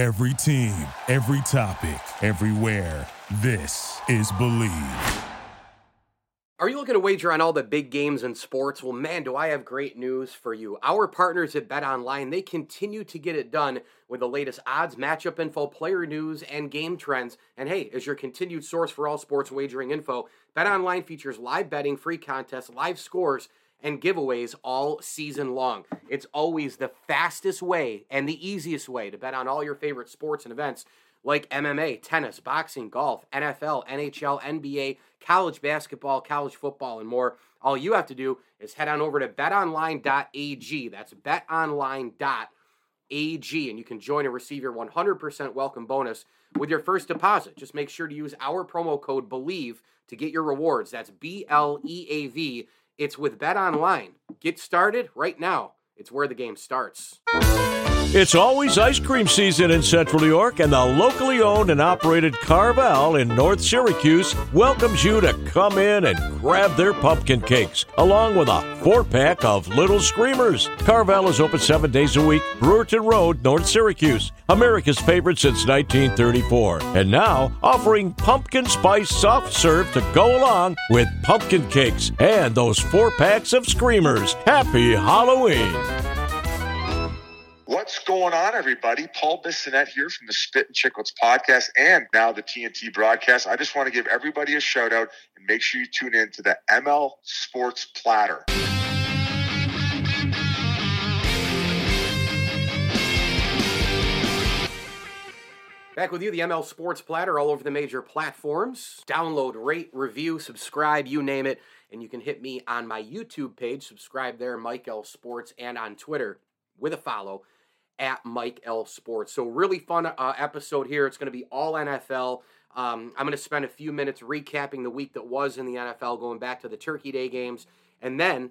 Every team, every topic, everywhere. This is Bleav. Are you looking to wager on all the big games in sports? Well, man, do I have great news for you. Our partners at Bet Online, they continue to get it done with the latest odds, matchup info, player news, and game trends. And hey, as your continued source for all sports wagering info, Bet Online features live betting, free contests, live scores, and giveaways all season long. It's always the fastest way and the easiest way to bet on all your favorite sports and events like MMA, tennis, boxing, golf, NFL, NHL, NBA, college basketball, college football, and more. All you have to do is head on over to betonline.ag. That's betonline.ag, and you can join and receive your 100% welcome bonus with your first deposit. Just make sure to use our promo code BLEAV to get your rewards. That's B L E A V. It's with Bet Online. Get started right now. It's where the game starts. It's always ice cream season in Central New York, and the locally owned and operated Carvel in North Syracuse welcomes you to come in and grab their pumpkin cakes, along with a four pack of Little Screamers. Carvel is open seven days a week, Brewerton Road, North Syracuse, America's favorite since 1934. And now offering pumpkin spice soft serve to go along with pumpkin cakes and those four packs of Screamers. Happy Halloween! What's going on, everybody? Paul Bissonnette here from the Spit and Chicklets podcast and now the TNT broadcast. I just want to give everybody a shout out and make sure you tune in to the ML Sports Platter. Back with you, the ML Sports Platter, all over the major platforms. Download, rate, review, subscribe, you name it. And you can hit me on my YouTube page, subscribe there, Mike L Sports, and on Twitter with a follow at Mike L Sports. So, really fun uh, episode here. It's going to be all NFL. Um, I'm going to spend a few minutes recapping the week that was in the NFL, going back to the Turkey Day games, and then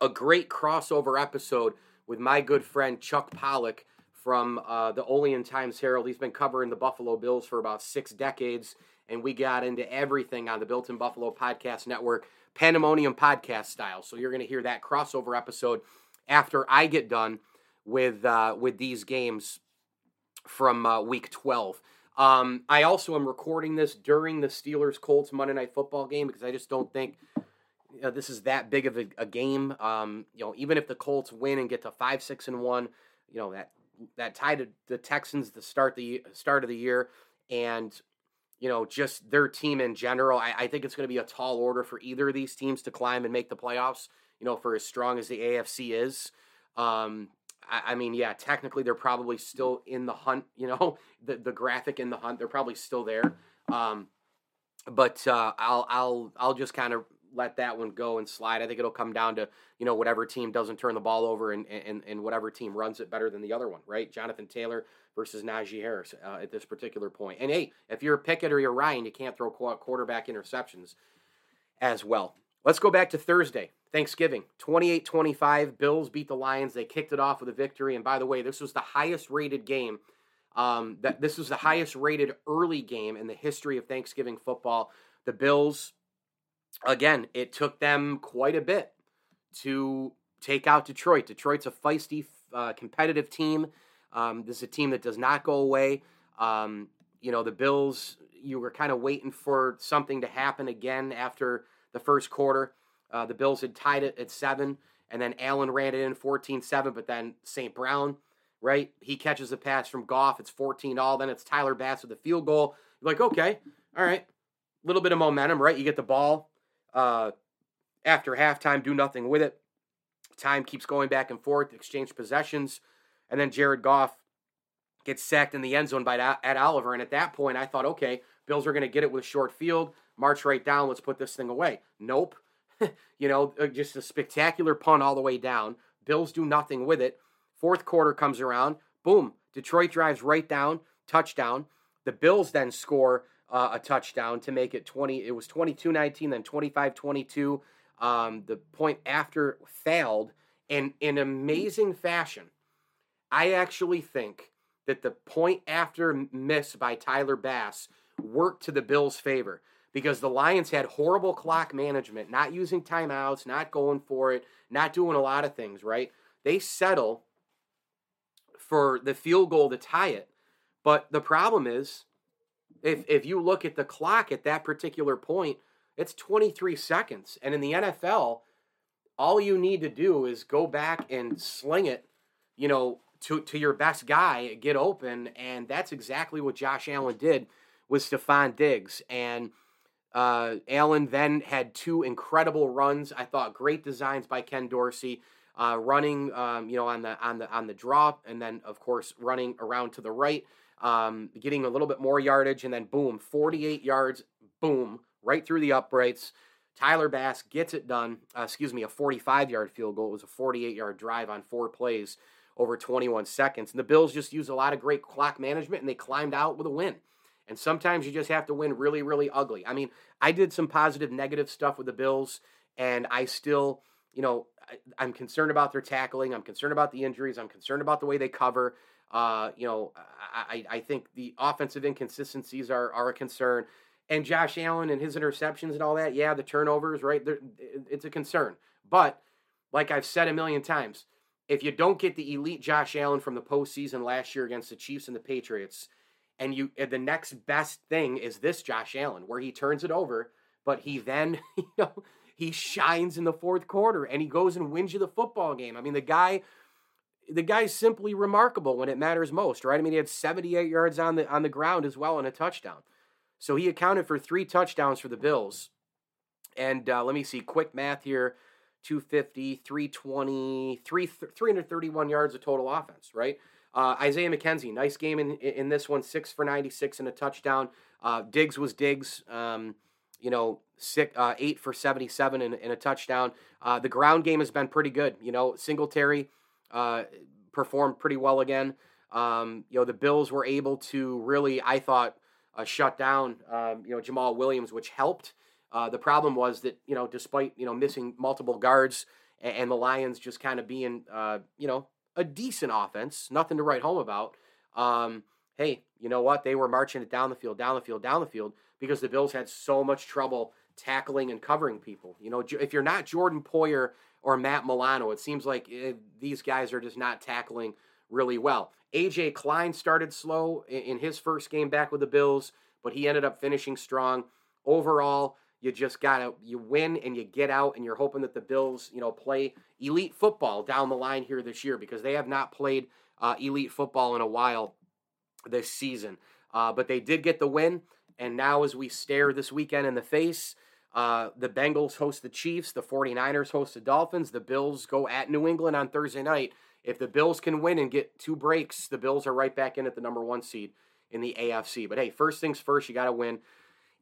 a great crossover episode with my good friend Chuck Pollock from uh, the Olean Times Herald. He's been covering the Buffalo Bills for about six decades, and we got into everything on the Built in Buffalo Podcast Network, Pandemonium podcast style. So you're going to hear that crossover episode after I get done with uh, with these games from uh, Week 12. Um, I also am recording this during the Steelers Colts Monday Night Football game because I just don't think you know, this is that big of a, a game. Um, you know, even if the Colts win and get to five, six, and one, you know that that tied the Texans the start the start of the year, and you know just their team in general. I, I think it's going to be a tall order for either of these teams to climb and make the playoffs. You know, for as strong as the AFC is. Um, I, I mean, yeah, technically they're probably still in the hunt. You know, the the graphic in the hunt, they're probably still there. Um, but uh, I'll I'll I'll just kind of let that one go and slide. I think it'll come down to you know whatever team doesn't turn the ball over and and, and whatever team runs it better than the other one, right? Jonathan Taylor versus Najee Harris uh, at this particular point. And hey, if you're Pickett or you're Ryan, you can't throw quarterback interceptions as well. Let's go back to Thursday, Thanksgiving. 28 25. Bills beat the Lions. They kicked it off with a victory. And by the way, this was the highest rated game. Um, that this was the highest rated early game in the history of Thanksgiving football. The Bills, again, it took them quite a bit to take out Detroit. Detroit's a feisty, uh, competitive team. Um, this is a team that does not go away. Um, you know, the Bills, you were kind of waiting for something to happen again after the first quarter. Uh, the Bills had tied it at seven, and then Allen ran it in 14 7, but then St. Brown, right? He catches the pass from Goff. It's 14 all. Then it's Tyler Bass with the field goal. You're like, okay, all right. A little bit of momentum, right? You get the ball uh, after halftime, do nothing with it. Time keeps going back and forth, exchange possessions, and then Jared Goff gets sacked in the end zone by Ed Oliver. And at that point, I thought, okay, Bills are going to get it with a short field march right down, let's put this thing away. Nope. you know, uh, just a spectacular punt all the way down. Bills do nothing with it. Fourth quarter comes around. Boom. Detroit drives right down, touchdown. The Bills then score uh, a touchdown to make it 20. It was 22 19, then 25 22. Um, the point after failed. And in amazing fashion, I actually think that the point after miss by Tyler Bass worked to the Bills' favor because the Lions had horrible clock management, not using timeouts, not going for it, not doing a lot of things, right? They settle for the field goal to tie it But the problem is, if if you look at the clock at that particular point, it's 23 seconds, and in the NFL, all you need to do is go back and sling it, you know, to to your best guy, get open, and that's exactly what Josh Allen did with Stefon Diggs and. Uh, Allen then had two incredible runs. I thought great designs by Ken Dorsey, uh, running, um, you know, on the on the on the drop, and then of course running around to the right, um, getting a little bit more yardage, and then boom, 48 yards, boom, right through the uprights. Tyler Bass gets it done. Uh, excuse me, a 45 yard field goal. It was a 48 yard drive on four plays over 21 seconds. And the Bills just used a lot of great clock management and they climbed out with a win. And sometimes you just have to win really, really ugly. I mean, I did some positive, negative stuff with the Bills, and I still, you know, I, am concerned about their tackling. I'm concerned about the injuries. I'm concerned about the way they cover. Uh, you know, I, I think the offensive inconsistencies are, are a concern. And Josh Allen and his interceptions and all that, yeah, the turnovers, right? It's a concern. But like I've said a million times, if you don't get the elite Josh Allen from the postseason last year against the Chiefs and the Patriots, and you the next best thing is this Josh Allen, where he turns it over, but he then you know he shines in the fourth quarter and he goes and wins you the football game. I mean, the guy the guy's simply remarkable when it matters most, right? I mean, he had 78 yards on the on the ground as well and a touchdown. So he accounted for three touchdowns for the Bills. And uh, let me see, quick math here 250, 320, 3, 331 yards of total offense, right? Uh, Isaiah McKenzie, nice game in, in this one, six for 96 and a touchdown. Uh, Diggs was Diggs, um, you know, six, uh, eight for 77 and, and a touchdown. Uh, the ground game has been pretty good. You know, Singletary uh, performed pretty well again. Um, you know, the Bills were able to really, I thought, uh, shut down, um, you know, Jamaal Williams, which helped. the problem was that, you know, despite, you know, missing multiple guards and, and the Lions just kind of being, you know, a decent offense, nothing to write home about. Um, hey, you know what? They were marching it down the field, down the field, down the field because the Bills had so much trouble tackling and covering people. You know, if you're not Jordan Poyer or Matt Milano, it seems like eh, these guys are just not tackling really well. AJ Klein started slow in his first game back with the Bills, but he ended up finishing strong. Overall, you just gotta you win and you get out, and you're hoping that the Bills, you know, play elite football down the line here this year because they have not played uh, elite football in a while this season. Uh, but they did get the win, and now as we stare this weekend in the face, uh, the Bengals host the Chiefs, the 49ers host the Dolphins, the Bills go at New England on Thursday night. If the Bills can win and get two breaks, the Bills are right back in at the number one seed in the AFC. But hey, first things first, you got to win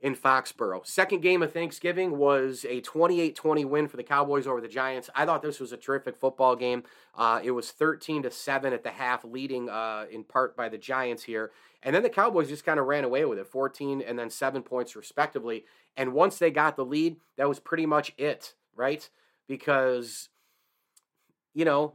in Foxborough. Second game of Thanksgiving was a 28 20 win for the Cowboys over the Giants. I thought this was a terrific football game. Uh, it was 13 to 7 at the half, leading uh, in part by the Giants here. And then the Cowboys just kind of ran away with it 14 and then 7 points, respectively. And once they got the lead, that was pretty much it, right? Because, you know,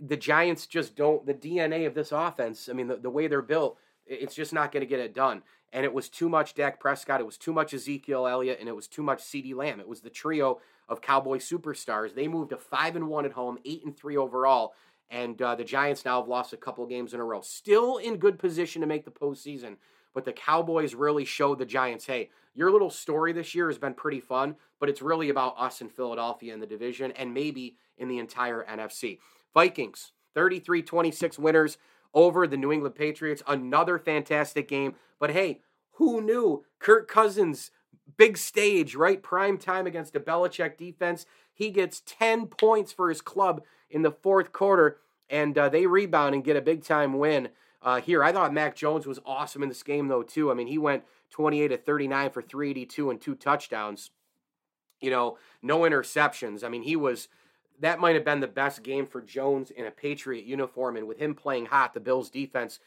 the Giants just don't, the DNA of this offense, I mean, the, the way they're built, it's just not going to get it done and it was too much Dak Prescott, it was too much Ezekiel Elliott, and it was too much CeeDee Lamb. It was the trio of Cowboy superstars. They moved to five and one at home, eight and three overall, and uh, the Giants now have lost a couple games in a row. Still in good position to make the postseason, but the Cowboys really showed the Giants, hey, your little story this year has been pretty fun, but it's really about us in Philadelphia in the division and maybe in the entire NFC. Vikings, 33 26 winners over the New England Patriots. Another fantastic game. But hey, who knew? Kirk Cousins, big stage, right? Prime time against a Belichick defense. He gets 10 points for his club in the fourth quarter, and uh, they rebound and get a big time win uh, here. I thought Mac Jones was awesome in this game, though, too. I mean, he went 28 to 39 for 382 and two touchdowns. You know, no interceptions. I mean, he was. That might have been the best game for Jones in a Patriot uniform, and with him playing hot, the Bills' defense,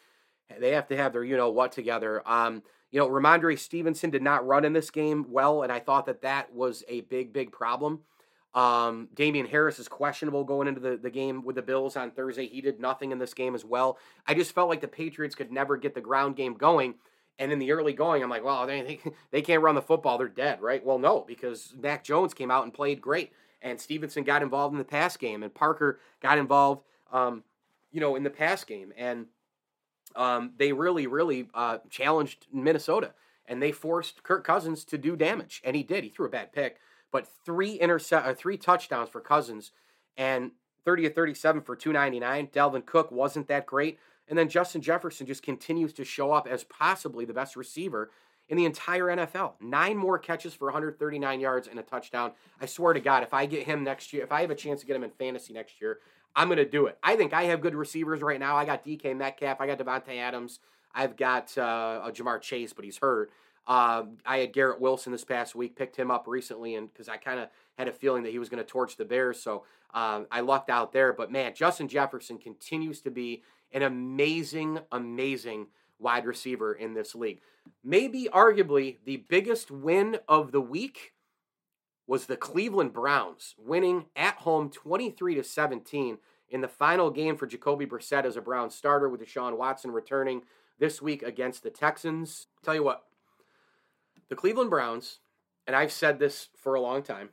they have to have their you know what together. Um, you know, Rhamondre Stevenson did not run in this game well, and I thought that that was a big, big problem. Um, Damien Harris is questionable going into the, the game with the Bills on Thursday. He did nothing in this game as well. I just felt like the Patriots could never get the ground game going. And in the early going, I'm like, well, they, they, they can't run the football. They're dead, right? Well, no, because Mac Jones came out and played great. And Stevenson got involved in the pass game, and Parker got involved, um, you know, in the pass game. And um, they really, really uh, challenged Minnesota and they forced Kirk Cousins to do damage, and he did. He threw a bad pick, but three intercept, uh, three touchdowns for Cousins, and 30 to 37 for 299. Dalvin Cook wasn't that great, and then Justin Jefferson just continues to show up as possibly the best receiver in the entire NFL. Nine more catches for 139 yards and a touchdown. I swear to God, if I get him next year, if I have a chance to get him in fantasy next year, I'm going to do it. I think I have good receivers right now. I got DK Metcalf, I got Davante Adams. I've got uh, Ja'Marr Chase, but he's hurt. Uh, I had Garrett Wilson this past week, picked him up recently, and because I kind of had a feeling that he was going to torch the Bears, so uh, I lucked out there. But man, Justin Jefferson continues to be an amazing, amazing wide receiver in this league. Maybe, arguably, the biggest win of the week was the Cleveland Browns winning at home 23 to 17 in the final game for Jacoby Brissett as a Brown starter with Deshaun Watson returning this week against the Texans. Tell you what, the Cleveland Browns, and I've said this for a long time,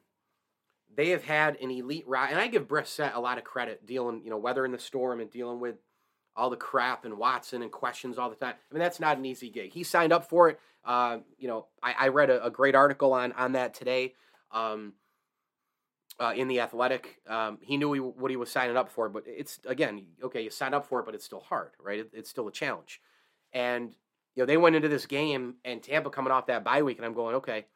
they have had an elite ride, and I give Brissett a lot of credit dealing, you know, weathering the storm and dealing with all the crap and Watson and questions all the time. I mean, that's not an easy gig. He signed up for it. Uh, you know, I, I read a, a, great article on on that today. Um, uh, in the athletic. Um, he knew he, what he was signing up for, but it's again, okay, you sign up for it, but it's still hard, right? It, it's still a challenge. And you know, they went into this game and Tampa coming off that bye week, and I'm going, okay,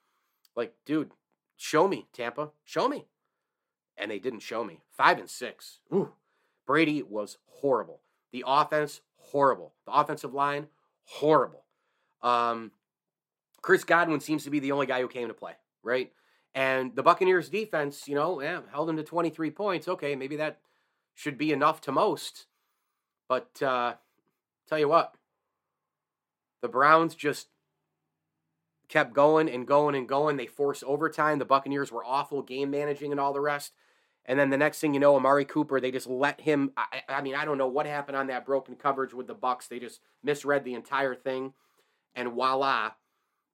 like, dude, show me, Tampa, show me. And they didn't show me. Five and six. Ooh. Brady was horrible. The offense, horrible. The offensive line, horrible. Um, Chris Godwin seems to be the only guy who came to play, right? And the Buccaneers defense, you know, yeah, held them to 23 points. Okay, maybe that should be enough to most. But uh, tell you what, the Browns just kept going and going and going. They forced overtime. The Buccaneers were awful game managing and all the rest. And then the next thing you know, Amari Cooper, they just let him. I, I mean, I don't know what happened on that broken coverage with the Bucks. They just misread the entire thing, and voila,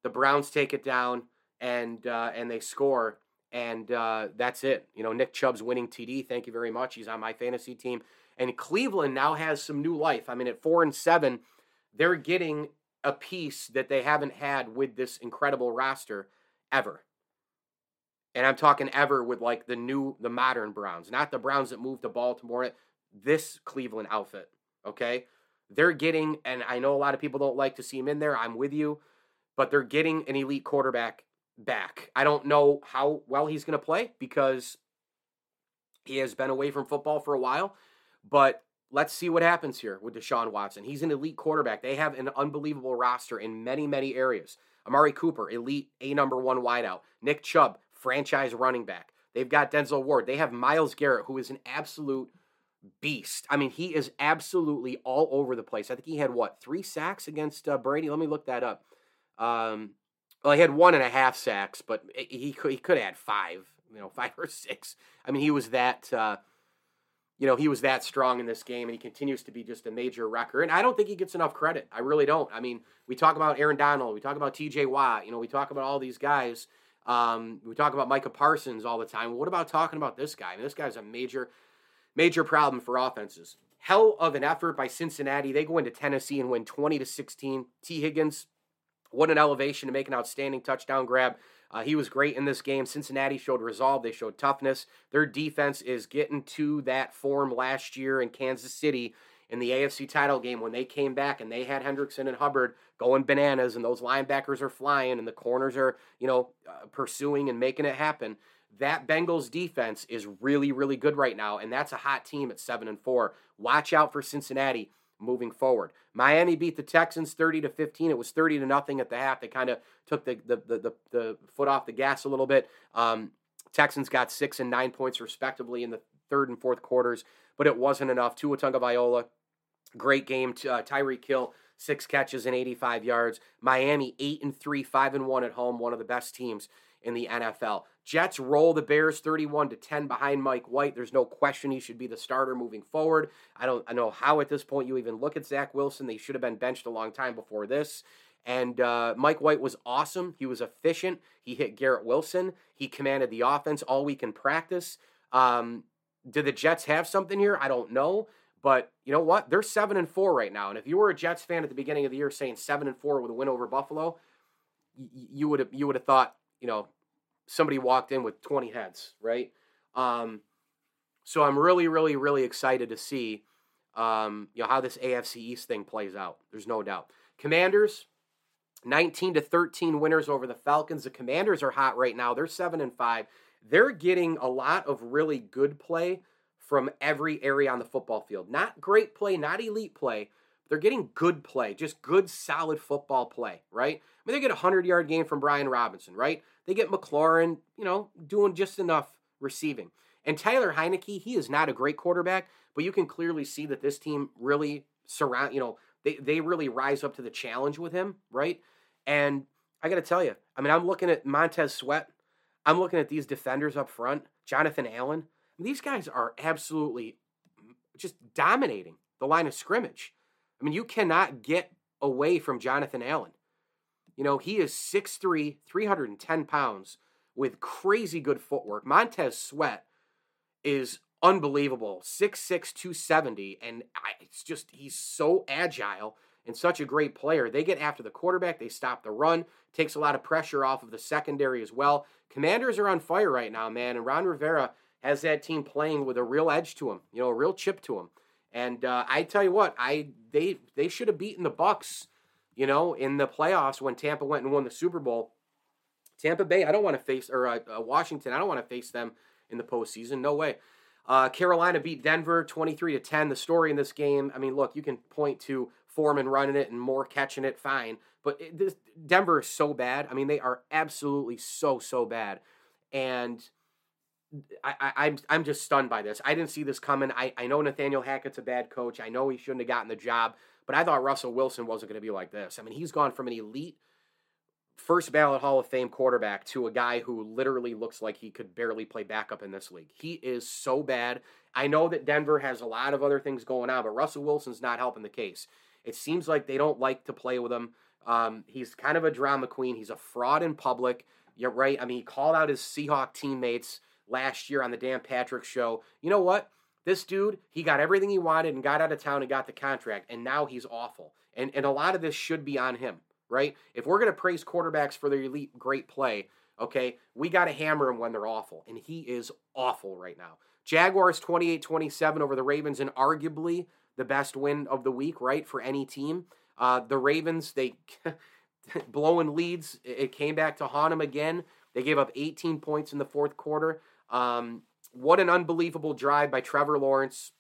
the Browns take it down and uh, and they score, and uh, that's it. You know, Nick Chubb's winning TD. Thank you very much. He's on my fantasy team, and Cleveland now has some new life. I mean, at four and seven, they're getting a piece that they haven't had with this incredible roster ever. And I'm talking ever with like the new, the modern Browns, not the Browns that moved to Baltimore. This Cleveland outfit, okay? They're getting, and I know a lot of people don't like to see him in there. I'm with you, but they're getting an elite quarterback back. I don't know how well he's going to play because he has been away from football for a while, but let's see what happens here with Deshaun Watson. He's an elite quarterback. They have an unbelievable roster in many, many areas. Amari Cooper, elite A number one wideout. Nick Chubb, franchise running back. They've got Denzel Ward. They have Myles Garrett, who is an absolute beast. I mean, he is absolutely all over the place. I think he had what three sacks against uh, Brady. Let me look that up. Um, well, he had one and a half sacks, but he could he could have had five, you know, five or six. I mean, he was that. Uh, you know, he was that strong in this game, and he continues to be just a major wrecker. And I don't think he gets enough credit. I really don't. I mean, we talk about Aaron Donald, we talk about T.J. Watt, you know, we talk about all these guys. Um, we talk about Micah Parsons all the time. What about talking about this guy? I mean, this guy's a major, major problem for offenses. Hell of an effort by Cincinnati. They go into Tennessee and win 20 to 16. Tee Higgins, what an elevation to make an outstanding touchdown grab. Uh, he was great in this game. Cincinnati showed resolve, they showed toughness. Their defense is getting to that form last year in Kansas City in the AFC title game when they came back and they had Hendrickson and Hubbard going bananas and those linebackers are flying and the corners are, you know, uh, pursuing and making it happen. That Bengals defense is really really good right now and that's a hot team at 7 and 4. Watch out for Cincinnati moving forward. Miami beat the Texans 30 to 15. It was 30 to nothing at the half. They kind of took the, the, the, the, the foot off the gas a little bit. Um, Texans got six and nine points respectively in the third and fourth quarters, but it wasn't enough. Tua Tagovailoa, great game. Uh, Tyreek Hill, six catches and 85 yards. Miami eight and three, five and one at home, one of the best teams in the NFL. Jets roll the Bears 31 to 10 behind Mike White. There's no question he should be the starter moving forward. I don't I know how at this point you even look at Zach Wilson. They should have been benched a long time before this. And uh, Mike White was awesome. He was efficient. He hit Garrett Wilson. He commanded the offense all week in practice. Um, do the Jets have something here? I don't know. But you know what? They're seven and four right now. And if you were a Jets fan at the beginning of the year saying seven and four with a win over Buffalo, you would have you would have thought, you know, somebody walked in with 20 heads, right? Um, so I'm really, really, really excited to see um, you know how this AFC East thing plays out. There's no doubt. Commanders, 19 to 13 winners over the Falcons. The Commanders are hot right now. They're seven and five. They're getting a lot of really good play from every area on the football field. Not great play, not elite play. They're getting good play, just good, solid football play, right? I mean, they get a 100 yard game from Brian Robinson, right? They get McLaurin, you know, doing just enough receiving. And Tyler Heinicke, he is not a great quarterback, but you can clearly see that this team really surround, you know, they, they really rise up to the challenge with him, right? And I got to tell you, I mean, I'm looking at Montez Sweat. I'm looking at these defenders up front, Jonathan Allen. These guys are absolutely just dominating the line of scrimmage. I mean, you cannot get away from Jonathan Allen. You know, he is 6'3, 310 pounds with crazy good footwork. Montez Sweat is unbelievable 6'6, 270. And it's just, he's so agile and such a great player. They get after the quarterback, they stop the run, takes a lot of pressure off of the secondary as well. Commanders are on fire right now, man. And Ron Rivera has that team playing with a real edge to him, you know, a real chip to him. And uh, I tell you what, I they they should have beaten the Bucks, you know, in the playoffs when Tampa went and won the Super Bowl. Tampa Bay, I don't want to face or uh, uh, Washington, I don't want to face them in the postseason. No way. Uh, Carolina beat Denver 23 to 10. The story in this game, I mean, look, you can point to Foreman running it and Moore catching it, fine. But it, this, Denver is so bad. I mean, they are absolutely so so bad, and I, I, I'm I'm just stunned by this. I didn't see this coming. I, I know Nathaniel Hackett's a bad coach. I know he shouldn't have gotten the job, but I thought Russell Wilson wasn't going to be like this. I mean, he's gone from an elite first ballot Hall of Fame quarterback to a guy who literally looks like he could barely play backup in this league. He is so bad. I know that Denver has a lot of other things going on, but Russell Wilson's not helping the case. It seems like they don't like to play with him. Um, he's kind of a drama queen. He's a fraud in public. You're right. I mean, he called out his Seahawk teammates last year on the Dan Patrick show. You know what? This dude, he got everything he wanted and got out of town and got the contract, and now he's awful. And and a lot of this should be on him, right? If we're gonna praise quarterbacks for their elite great play, okay, we gotta hammer him when they're awful. And he is awful right now. Jaguars 28-27 over the Ravens, and arguably the best win of the week, right, for any team. Uh, the Ravens, they blowing leads. It came back to haunt them again. They gave up 18 points in the fourth quarter. Um, what an unbelievable drive by Trevor Lawrence,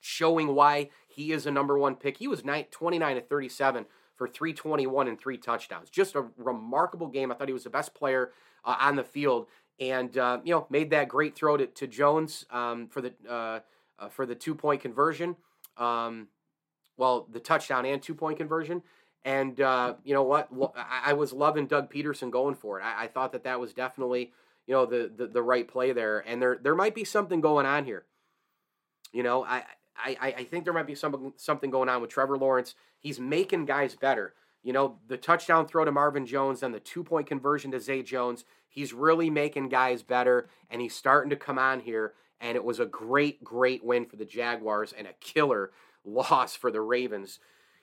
showing why he is a number one pick. He was 29 to 37 for 321 and three touchdowns. Just a remarkable game. I thought he was the best player uh, on the field, and uh, you know made that great throw to, to Jones um, for the uh, uh for the two point conversion. Um, well, the touchdown and two point conversion. And uh, you know what? I was loving Doug Pederson going for it. I, I thought that that was definitely you know the, the the right play there, and there there might be something going on here. You know, I I I think there might be something something going on with Trevor Lawrence. He's making guys better. You know, the touchdown throw to Marvin Jones and the two point conversion to Zay Jones. He's really making guys better, and he's starting to come on here. And it was a great, great win for the Jaguars and a killer loss for the Ravens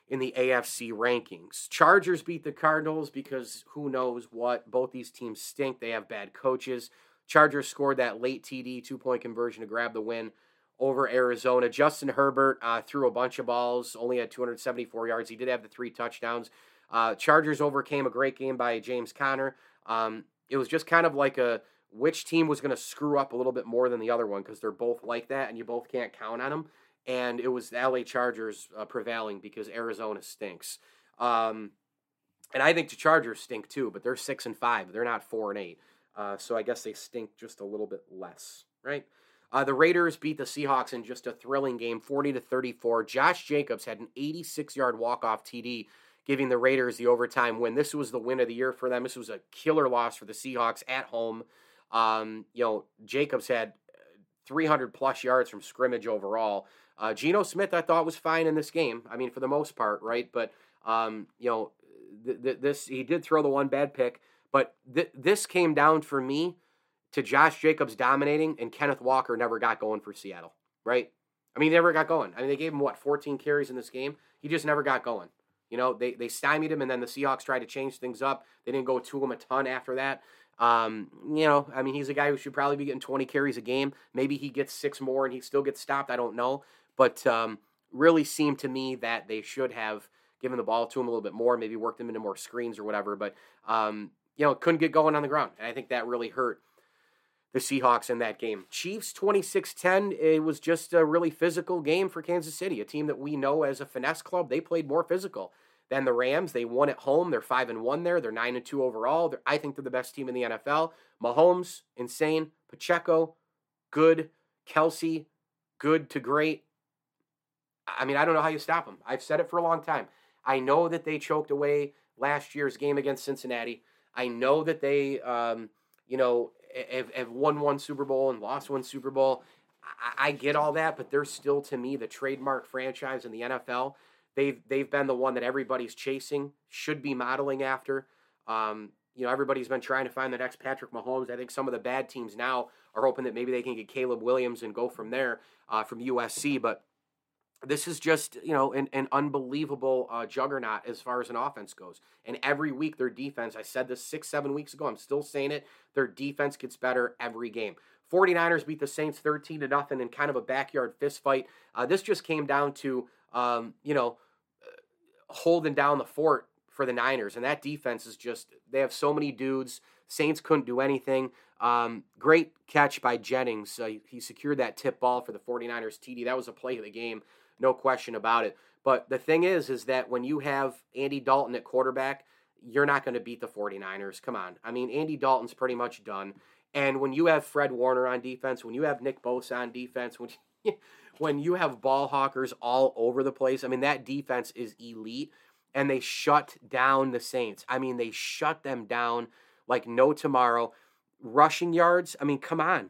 in the AFC rankings. Chargers beat the Cardinals because who knows what. Both these teams stink. They have bad coaches. Chargers scored that late TD two point conversion to grab the win over Arizona. Justin Herbert uh, threw a bunch of balls, only had 274 yards. He did have the three touchdowns. Uh, Chargers overcame a great game by James Conner. Um, it was just kind of like a which team was going to screw up a little bit more than the other one because they're both like that and you both can't count on them and it was the LA Chargers uh, prevailing because Arizona stinks. Um, and I think the Chargers stink too, but they're six and five. They're not four and eight. Uh, so I guess they stink just a little bit less, right? Uh, the Raiders beat the Seahawks in just a thrilling game, 40 to 34. Josh Jacobs had an 86 yard walk off TD, giving the Raiders the overtime win. This was the win of the year for them. This was a killer loss for the Seahawks at home. Um, you know, Jacobs had 300 plus yards from scrimmage overall. Uh, Geno Smith, I thought was fine in this game. I mean, for the most part, right? But um, you know, th- th- this he did throw the one bad pick, but th- this came down for me to Josh Jacobs dominating and Kenneth Walker never got going for Seattle, right? I mean, he never got going. I mean, they gave him what 14 carries in this game. He just never got going. You know, they they stymied him, and then the Seahawks tried to change things up. They didn't go to him a ton after that. Um, you know, I mean, he's a guy who should probably be getting 20 carries a game. Maybe he gets six more and he still gets stopped. I don't know, but um, really seemed to me that they should have given the ball to him a little bit more, maybe worked him into more screens or whatever. But um, you know, couldn't get going on the ground, and I think that really hurt the Seahawks in that game. Chiefs 26-10, it was just a really physical game for Kansas City, a team that we know as a finesse club. They played more physical than the Rams. They won at home. They're 5 and 1 there. They're 9 and 2 overall. They're, I think they're the best team in the NFL. Mahomes, insane. Pacheco, good. Kelce, good to great. I mean, I don't know how you stop them. I've said it for a long time. I know that they choked away last year's game against Cincinnati. I know that they, um, you know, have, have won one Super Bowl and lost one Super Bowl. I, I get all that, but they're still to me the trademark franchise in the NFL. They've they've been the one that everybody's chasing, should be modeling after. Um, you know, everybody's been trying to find the next Patrick Mahomes. I think some of the bad teams now are hoping that maybe they can get Caleb Williams and go from there uh, from USC. But this is just you know an, an unbelievable uh, juggernaut as far as an offense goes and every week their defense i said this six seven weeks ago i'm still saying it their defense gets better every game 49ers beat the saints 13 to nothing in kind of a backyard fist fight uh, this just came down to um, you know holding down the fort for the niners and that defense is just they have so many dudes saints couldn't do anything um, great catch by jennings uh, he secured that tip ball for the 49ers td that was a play of the game no question about it. But the thing is, is that when you have Andy Dalton at quarterback, you're not going to beat the 49ers. Come on. I mean, Andy Dalton's pretty much done. And when you have Fred Warner on defense, when you have Nick Bosa on defense, when when you have ball hawkers all over the place, I mean, that defense is elite. And they shut down the Saints. I mean, they shut them down like no tomorrow. Rushing yards, I mean, come on.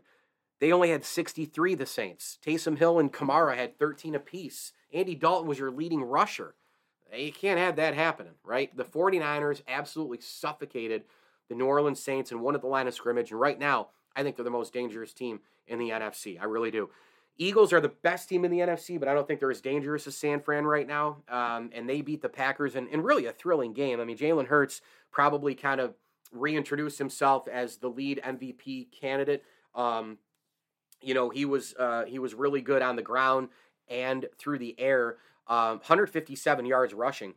They only had 63, the Saints. Taysom Hill and Kamara had 13 apiece. Andy Dalton was your leading rusher. Eh, you can't have that happening, right? The 49ers absolutely suffocated the New Orleans Saints and won at the line of scrimmage. And right now, I think they're the most dangerous team in the NFC. I really do. Eagles are the best team in the NFC, but I don't think they're as dangerous as San Fran right now. Um, and they beat the Packers in, in really a thrilling game. I mean, Jalen Hurts probably kind of reintroduced himself as the lead MVP candidate. Um, you know, he was uh, he was really good on the ground and through the air. Um, 157 yards rushing,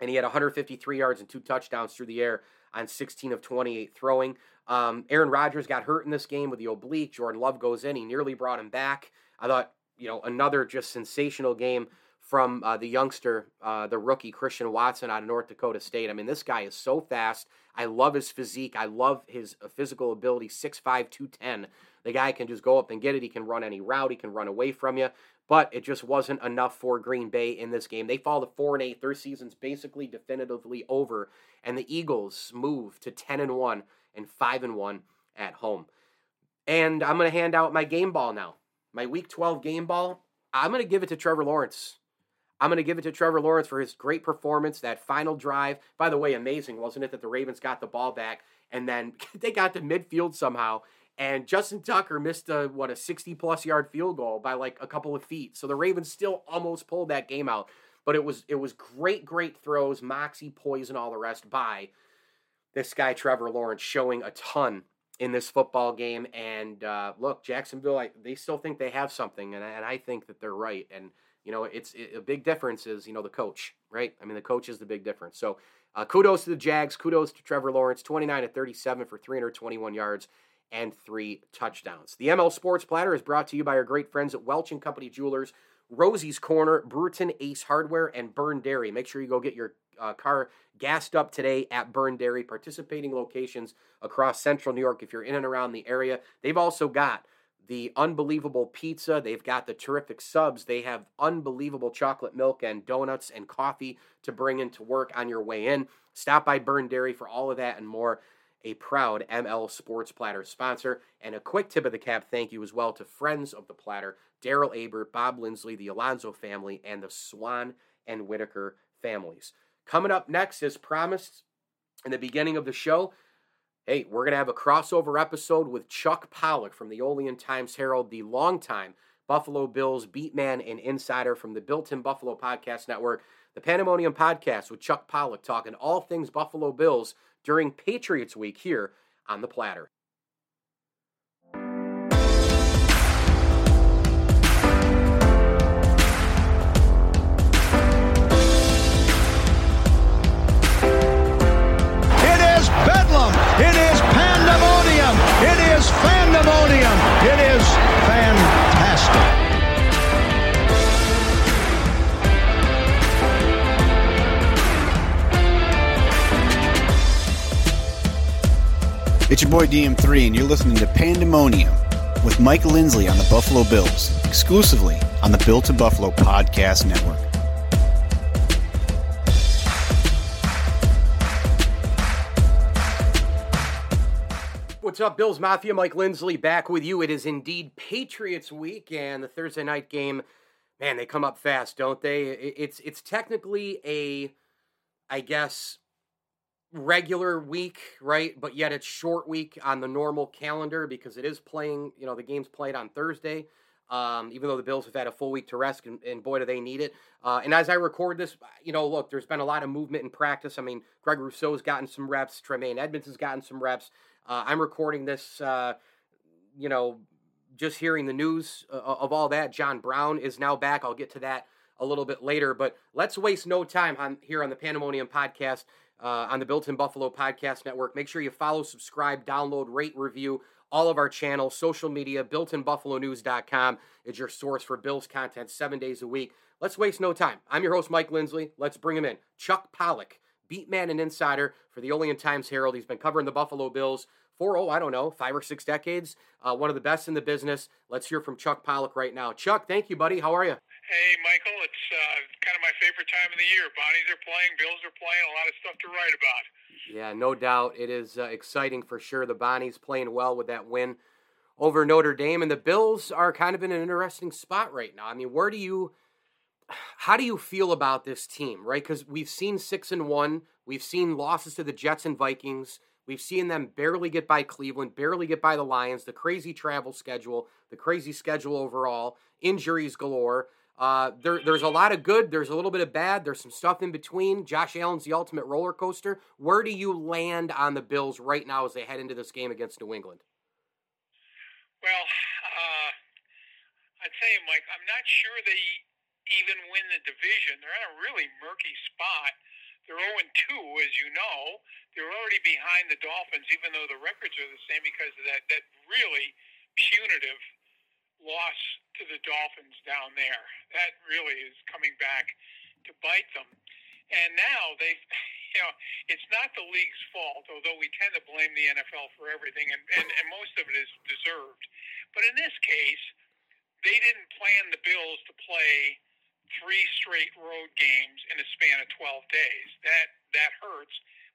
and he had 153 yards and two touchdowns through the air on 16 of 28 throwing. Um, Aaron Rodgers got hurt in this game with the oblique. Jordan Love goes in. He nearly brought him back. I thought, you know, another just sensational game from uh, the youngster, uh, the rookie Christian Watson out of North Dakota State. I mean, this guy is so fast. I love his physique. I love his uh, physical ability 6'5, 210. The guy can just go up and get it. He can run any route. He can run away from you. But it just wasn't enough for Green Bay in this game. They fall to four and eight. Their season's basically definitively over, and the Eagles move to ten and one and five and one at home. And I'm going to hand out my game ball now. My Week 12 game ball. I'm going to give it to Trevor Lawrence. I'm going to give it to Trevor Lawrence for his great performance, that final drive. By the way, amazing, wasn't it, that the Ravens got the ball back and then they got to midfield somehow and Justin Tucker missed a what a 60 plus yard field goal by like a couple of feet. So the Ravens still almost pulled that game out. But it was it was great, great throws, moxie, poise, and all the rest by this guy Trevor Lawrence showing a ton in this football game. And uh, look, Jacksonville, I, they still think they have something, and, and I think that they're right. And you know, it's it, a big difference is you know the coach, right? I mean, the coach is the big difference. So uh, kudos to the Jags, kudos to Trevor Lawrence, 29 to 37 for 321 yards and three touchdowns. The ML Sports Platter is brought to you by our great friends at Welch and Company Jewelers, Rosie's Corner, Brewerton Ace Hardware, and Byrne Dairy. Make sure you go get your uh, car gassed up today at Byrne Dairy, participating locations across central New York if you're in and around the area. They've also got the unbelievable pizza. They've got the terrific subs. They have unbelievable chocolate milk and donuts and coffee to bring into work on your way in. Stop by Byrne Dairy for all of that and more a proud ML Sports Platter sponsor. And a quick tip of the cap thank you as well to friends of the Platter, Daryl Aber, Bob Lindsley, the Alonzo family, and the Swan and Whitaker families. Coming up next, as promised in the beginning of the show, hey, we're going to have a crossover episode with Chuck Pollock from the Olean Times Herald, the longtime Buffalo Bills beat man and insider from the Built in Buffalo Podcast Network, the Pandemonium Podcast with Chuck Pollock talking all things Buffalo Bills during Patriots Week here on the platter. It is bedlam. It is pandemonium. It is pandemonium. It is It's your boy DM3, and you're listening to Pandemonium with Mike Lindsley on the Buffalo Bills, exclusively on the Built to Buffalo Podcast Network. What's up, Bills Mafia? Mike Lindsley back with you. It is indeed Patriots week, and the Thursday night game, man, they come up fast, don't they? It's it's technically a, I guess, regular week, right? But yet it's short week on the normal calendar because it is playing. You know, the game's played on Thursday. Um, even though the Bills have had a full week to rest, and, and boy, do they need it. Uh, and as I record this, you know, look, there's been a lot of movement in practice. I mean, Greg Rousseau's gotten some reps, Tremaine Edmunds has gotten some reps. Uh, I'm recording this, uh, you know, just hearing the news uh, of all that. John Brown is now back. I'll get to that a little bit later, but let's waste no time on here on the Pandemonium podcast uh, on the Built in Buffalo Podcast Network. Make sure you follow, subscribe, download, rate, review all of our channels, social media, builtinbuffalonews.com is your source for Bills content seven days a week. Let's waste no time. I'm your host, Mike Lindsley. Let's bring him in. Chuck Pollock, beat man and insider for the Olean Times Herald. He's been covering the Buffalo Bills for, oh, I don't know, five or six decades. Uh, one of the best in the business. Let's hear from Chuck Pollock right now. Chuck, thank you, buddy. How are you? Hey, Michael, it's uh, kind of my favorite time of the year. Bonnies are playing, Bills are playing, a lot of stuff to write about. Yeah, no doubt. It is uh, exciting for sure. The Bonnies playing well with that win over Notre Dame, and the Bills are kind of in an interesting spot right now. I mean, where do you, how do you feel about this team, right? Because we've seen six and one, we've seen losses to the Jets and Vikings. We've seen them barely get by Cleveland, barely get by the Lions, the crazy travel schedule, the crazy schedule overall, injuries galore. Uh, there, there's a lot of good. There's a little bit of bad. There's some stuff in between. Josh Allen's the ultimate roller coaster. Where do you land on the Bills right now as they head into this game against New England? Well, uh, I tell you, Mike, I'm not sure they even win the division. They're in a really murky spot. They're 0 2, as you know. They're already behind the Dolphins, even though the records are the same because of that, that really punitive loss to the Dolphins down there. That really is coming back to bite them. And now they've, you know, it's not the league's fault, although we tend to blame the NFL for everything, and, and, and most of it is deserved. But in this case, they didn't plan the Bills to play three straight road games in a span of 12 days. That that hurts.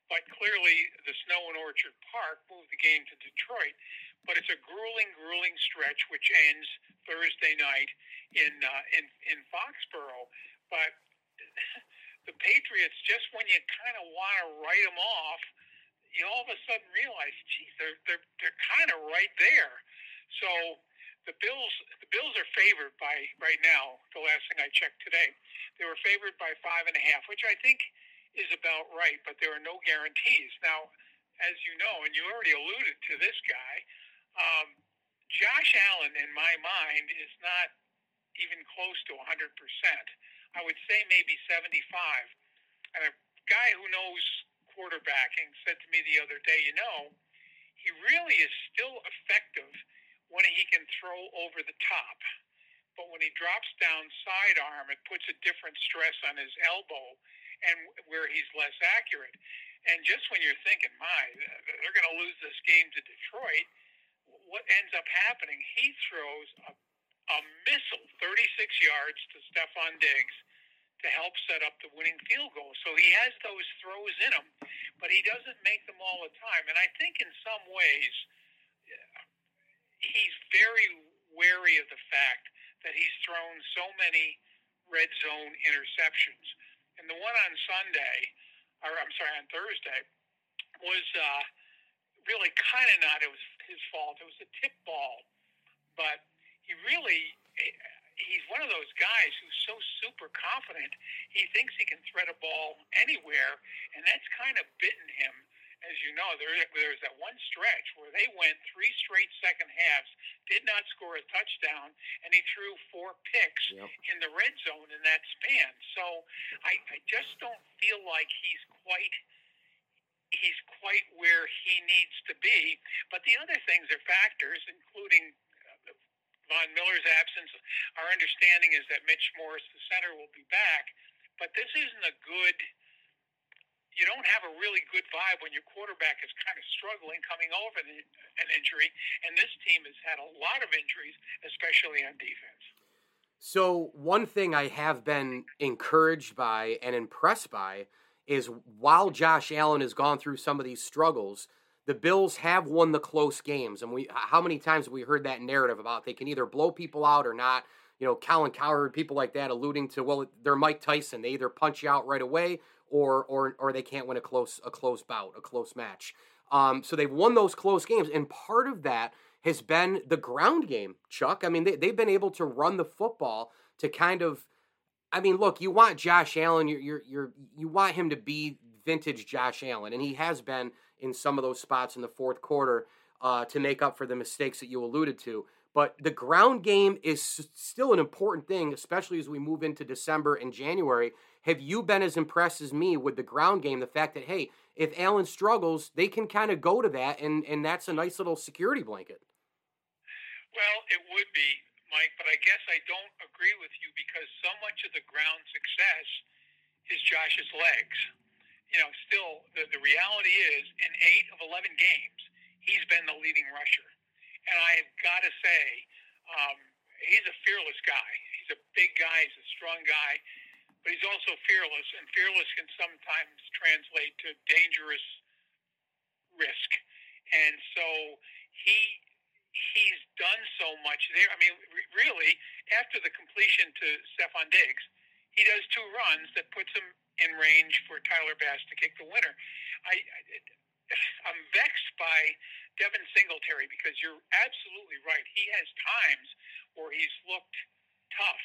But clearly, the snow in Orchard Park moved the game to Detroit. But it's a grueling, grueling stretch, which ends Thursday night in uh, in in Foxborough. But the Patriots, just when you kind of want to write them off, you all of a sudden realize, geez, they're they're they're kind of right there. So the Bills the Bills are favored by right now. The last thing I checked today, they were favored by five and a half, which I think is about right. But there are no guarantees. Now, as you know, and you already alluded to this guy, um, Josh Allen, in my mind, is not even close to 100 percent. I would say maybe 75. And a guy who knows quarterbacking said to me the other day, you know, he really is still effective when he can throw over the top. But when he drops down sidearm, it puts a different stress on his elbow and where he's less accurate. And just when you're thinking, my, they're going to lose this game to Detroit, what ends up happening, he throws a, a missile 36 yards to Stefon Diggs to help set up the winning field goal. So he has those throws in him, but he doesn't make them all the time. And I think in some ways, he's very wary of the fact that he's thrown so many red zone interceptions. And the one on Sunday, or I'm sorry, on Thursday, was uh, really kind of not it was his fault. It was a tip ball, but he really he's one of those guys who's so super confident. He thinks he can thread a ball anywhere, and that's kind of bitten him. As you know, there, there was that one stretch where they went three straight second halves, did not score a touchdown, and he threw four picks Yep. in the red zone in that span. So I, I just don't feel like he's quite he's quite where he needs to be. But the other things are factors, including uh, Von Miller's absence. Our understanding is that Mitch Morse, the center, will be back. But this isn't a good. You don't have a really good vibe when your quarterback is kind of struggling coming over the, an injury, and this team has had a lot of injuries, especially on defense. So one thing I have been encouraged by and impressed by is while Josh Allen has gone through some of these struggles, the Bills have won the close games. And we how many times have we heard that narrative about they can either blow people out or not? You know, Colin Cowherd, people like that alluding to, well, they're Mike Tyson. They either punch you out right away or or or they can't win a close a close bout, a close match. Um, so they've won those close games, and part of that has been the ground game, Chuck. I mean, they, they've been able to run the football to kind of. I mean, look, you want Josh Allen, you're, you're, you're, you want him to be vintage Josh Allen, and he has been in some of those spots in the fourth quarter uh, to make up for the mistakes that you alluded to. But the ground game is still an important thing, especially as we move into December and January. Have you been as impressed as me with the ground game? The fact that, hey, if Allen struggles, they can kind of go to that, and, and that's a nice little security blanket. Well, it would be, Mike, but I guess I don't agree with you because so much of the ground success is Josh's legs. You know, still, the, the reality is, in eight of 11 games, he's been the leading rusher. And I've got to say, um, he's a fearless guy. He's a big guy, he's a strong guy, but he's also fearless, and fearless can sometimes translate to dangerous risk. And so he he's done so much there. I mean, re- really, after the completion to Stefon Diggs, he does two runs that puts him in range for Tyler Bass to kick the winner. I, I I'm vexed by Devin Singletary because you're absolutely right. He has times where he's looked tough.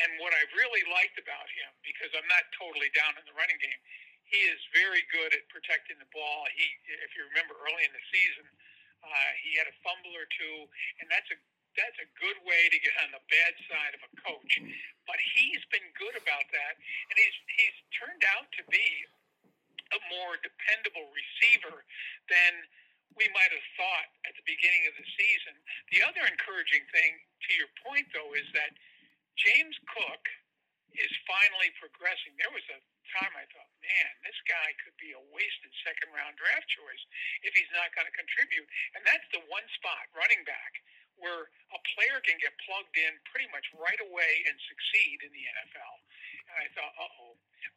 And what I've really liked about him, because I'm not totally down in the running game, he is very good at protecting the ball. He, if you remember early in the season, uh, he had a fumble or two, and that's a that's a good way to get on the bad side of a coach. But he's been good about that, and he's he's turned out to be a more dependable receiver than we might have thought at the beginning of the season. The other encouraging thing, to your point, though, is that James Cook is finally progressing. There was a time I thought, man, this guy could be a wasted second round draft choice if he's not going to contribute. And that's the one spot, running back, where a player can get plugged in pretty much right away and succeed in the NFL. And I thought, uh oh.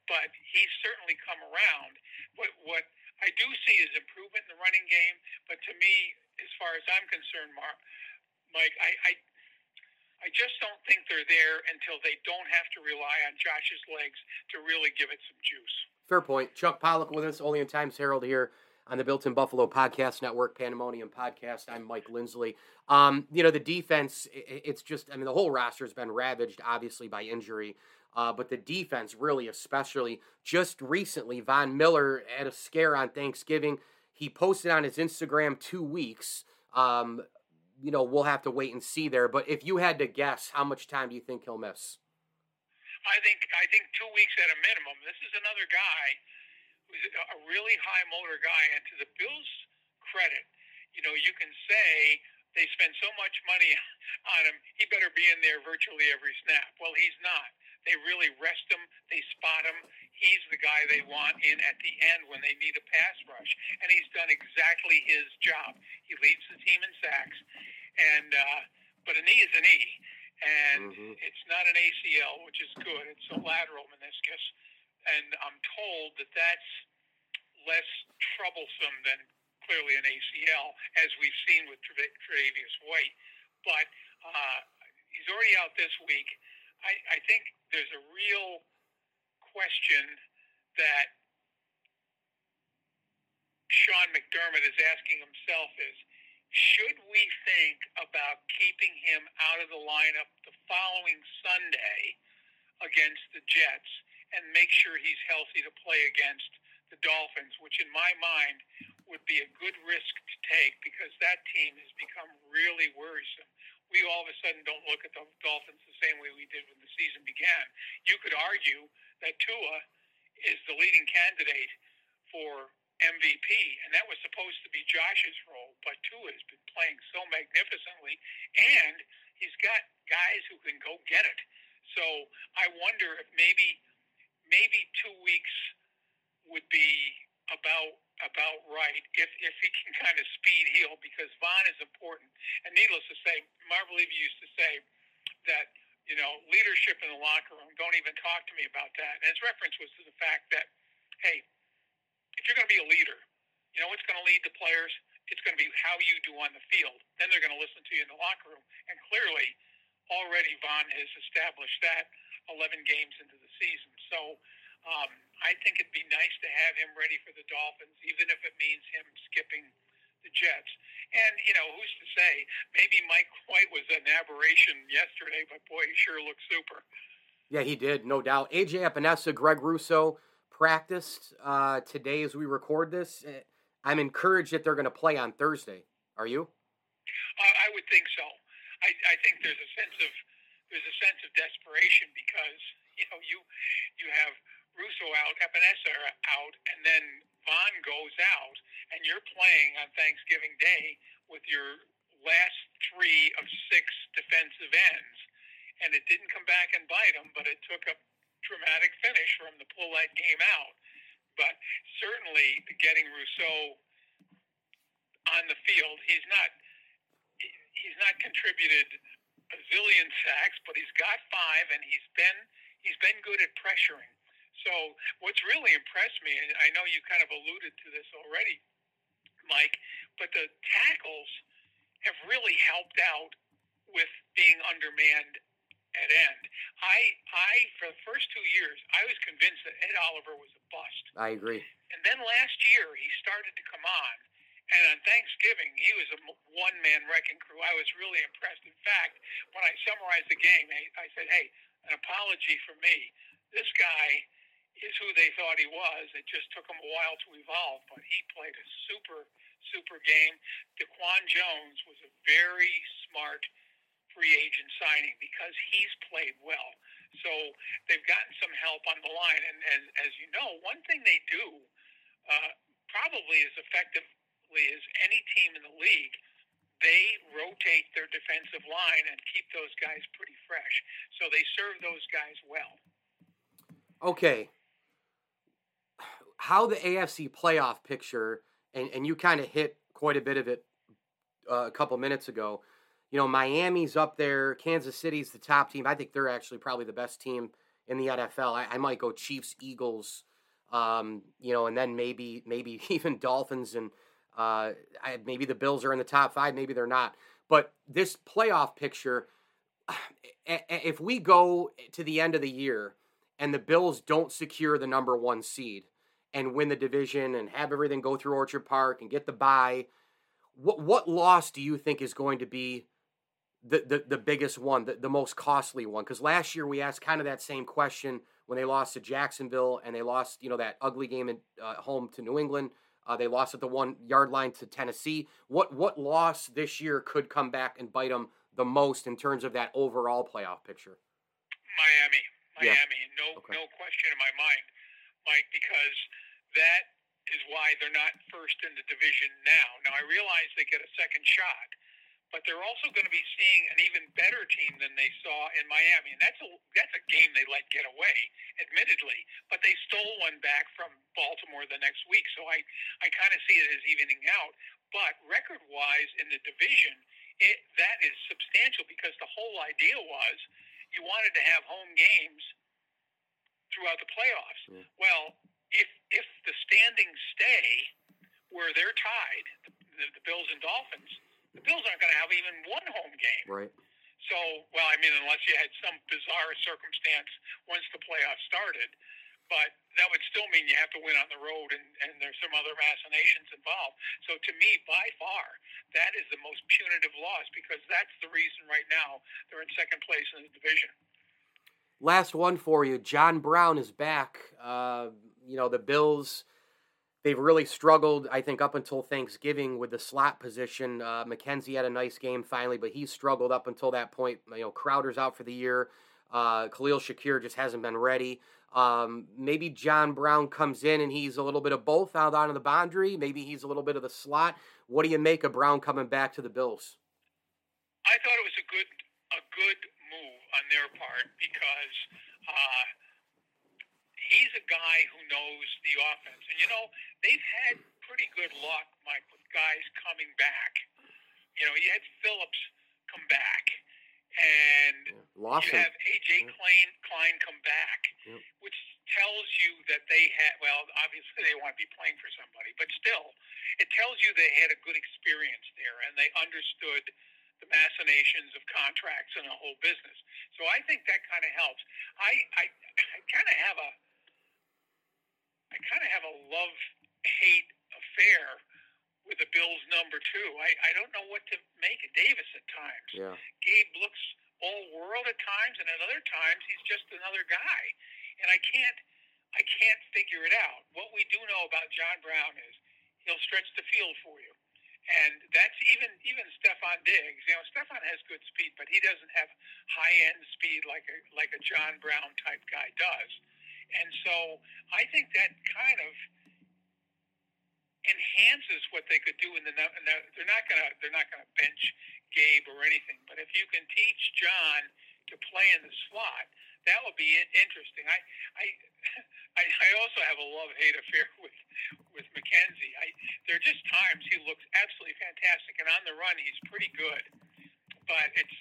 But he's certainly come around. What, what I do see is improvement in the running game. But to me, as far as I'm concerned, Mark, Mike, I, I I just don't think they're there until they don't have to rely on Josh's legs to really give it some juice. Fair point. Chuck Pollock with us, Olean Times Herald here on the Built in Buffalo Podcast Network, Pandemonium Podcast. I'm Mike Lindsley. Um, you know, the defense, it's just, I mean, the whole roster has been ravaged, obviously, by injury. Uh, but the defense, really, especially just recently, Von Miller had a scare on Thanksgiving. He posted on his Instagram two weeks. Um, you know, we'll have to wait and see there. But if you had to guess, how much time do you think he'll miss? I think I think two weeks at a minimum. This is another guy who's a really high motor guy, and to the Bills' credit, you know, you can say they spend so much money on him. He better be in there virtually every snap. Well, he's not. They really rest him. They spot him. He's the guy they want in at the end when they need a pass rush, and he's done exactly his job. He leads the team in sacks, and uh, but a knee is a knee, and Mhm. it's not an ACL, which is good. It's a lateral meniscus, and I'm told that that's less troublesome than clearly an ACL, as we've seen with Tre'Davious White. But uh, he's already out this week. I, I think there's a real question that Sean McDermott is asking himself is, should we think about keeping him out of the lineup the following Sunday against the Jets and make sure he's healthy to play against the Dolphins, which in my mind would be a good risk to take because that team has become really worrisome. We all of a sudden don't look at the Dolphins the same way we did when the season began. You could argue that Tua is the leading candidate for MVP, and that was supposed to be Josh's role, but Tua has been playing so magnificently, and he's got guys who can go get it. So I wonder if maybe maybe two weeks would be about about right if if he can kind of speed heal because Von is important. And needless to say, Marv Levy used to say that you know leadership in the locker room. Don't even talk to me about that. And his reference was to the fact that hey, if you're going to be a leader, you know what's going to lead the players. It's going to be how you do on the field. Then they're going to listen to you in the locker room. And clearly, already Von has established that 11 games into the season. So um, I think it'd be nice to have him ready for the Dolphins, even if it means him skipping the Jets. And, you know, who's to say? Maybe Mike White was an aberration yesterday, but boy, he sure looks super. Yeah, he did, no doubt. AJ Epenesa, Greg Rousseau practiced uh, today as we record this. Uh, I'm encouraged that they're going to play on Thursday. Are you? Uh, I would think so. I, I think there's a sense of there's a sense of desperation because you know you you have Rousseau out, Epenesa out, and then Von goes out, and you're playing on Thanksgiving Day with your last three of six defensive ends, and it didn't come back and bite them, but it took a dramatic finish for him to pull that game out. But certainly, getting Rousseau on the field, he's not he's not contributed a zillion sacks, but he's got five, and he's been he's been good at pressuring. So what's really impressed me, and I know you kind of alluded to this already, Mike, but the tackles have really helped out with being undermanned at end. I, I for the first two years, I was convinced that Ed Oliver was a bust. I agree. And then last year, he started to come on. And on Thanksgiving, he was a one man wrecking crew. I was really impressed. In fact, when I summarized the game, I, I said, hey, an apology for me. This guy is who they thought he was. It just took him a while to evolve, but he played a super, super game. Daquan Jones was a very smart free agent signing because he's played well. So they've gotten some help on the line. And, and as you know, one thing they do uh, probably as effectively as any team in the league, they rotate their defensive line and keep those guys pretty fresh. So they serve those guys well. Okay, how the AFC playoff picture, and, and you kind of hit quite a bit of it uh, a couple minutes ago. You know, Miami's up there. Kansas City's the top team. I think they're actually probably the best team in the NFL. I, I might go Chiefs, Eagles, um, you know, and then maybe maybe even Dolphins and uh, I, maybe the Bills are in the top five. Maybe they're not. But this playoff picture, if we go to the end of the year and the Bills don't secure the number one seed, and win the division and have everything go through Orchard Park and get the bye. What what loss do you think is going to be the the, the biggest one, the, the most costly one? Because last year we asked kind of that same question when they lost to Jacksonville and they lost you know that ugly game at uh, home to New England. Uh, they lost at the one yard line to Tennessee. What what loss this year could come back and bite them the most in terms of that overall playoff picture? Miami, Miami, Yeah. no Okay. no question in my mind, Mike, because that is why they're not first in the division now. Now I realize they get a second shot, but they're also going to be seeing an even better team than they saw in Miami, and that's a that's a game they let get away, admittedly. But they stole one back from Baltimore the next week, so I I kind of see it as evening out. But record wise in the division, it that is substantial because the whole idea was you wanted to have home games throughout the playoffs. Yeah. Well, if if the standings stay where they're tied, the, the, Bills and Dolphins, the Bills aren't going to have even one home game. Right. So, well, I mean, unless you had some bizarre circumstance once the playoffs started, but that would still mean you have to win on the road, and, and there's some other machinations involved. So to me, by far, that is the most punitive loss because that's the reason right now they're in second place in the division. Last one for you. John Brown is back. Uh, you know, the Bills, they've really struggled, I think, up until Thanksgiving with the slot position. Uh, McKenzie had a nice game finally, but he struggled up until that point. You know, Crowder's out for the year. Uh, Khalil Shakir just hasn't been ready. Um, maybe John Brown comes in and he's a little bit of both out on the boundary. Maybe he's a little bit of the slot. What do you make of Brown coming back to the Bills? I thought it was a good a good move on their part because uh, he's a guy who knows the offense, and you know they've had pretty good luck, Mike, with guys coming back. You know, you had Phillips come back and Lawson. you have AJ Yeah. Klein Klein come back, Yep. which tells you that they had well, obviously they want to be playing for somebody, but still, it tells you they had a good experience there and they understood the machinations of contracts and the whole business. So I think that kind of helps. I I, I kind of have a I kind of have a love hate affair with the Bills number two. I, I don't know what to make of Davis at times. Yeah. Gabe looks all world at times, and at other times he's just another guy. And I can't, I can't figure it out. What we do know about John Brown is he'll stretch the field for you, and that's even even Stefon Diggs. You know, Stefon has good speed, but he doesn't have high end speed like a like a John Brown type guy does. And so I think that kind of enhances what they could do in the. They're not gonna they're not gonna bench Gabe or anything, but if you can teach John to play in the slot, that would be interesting. I I I, I also have a love hate affair with with McKenzie. I there are just times he looks absolutely fantastic, and on the run he's pretty good, but it's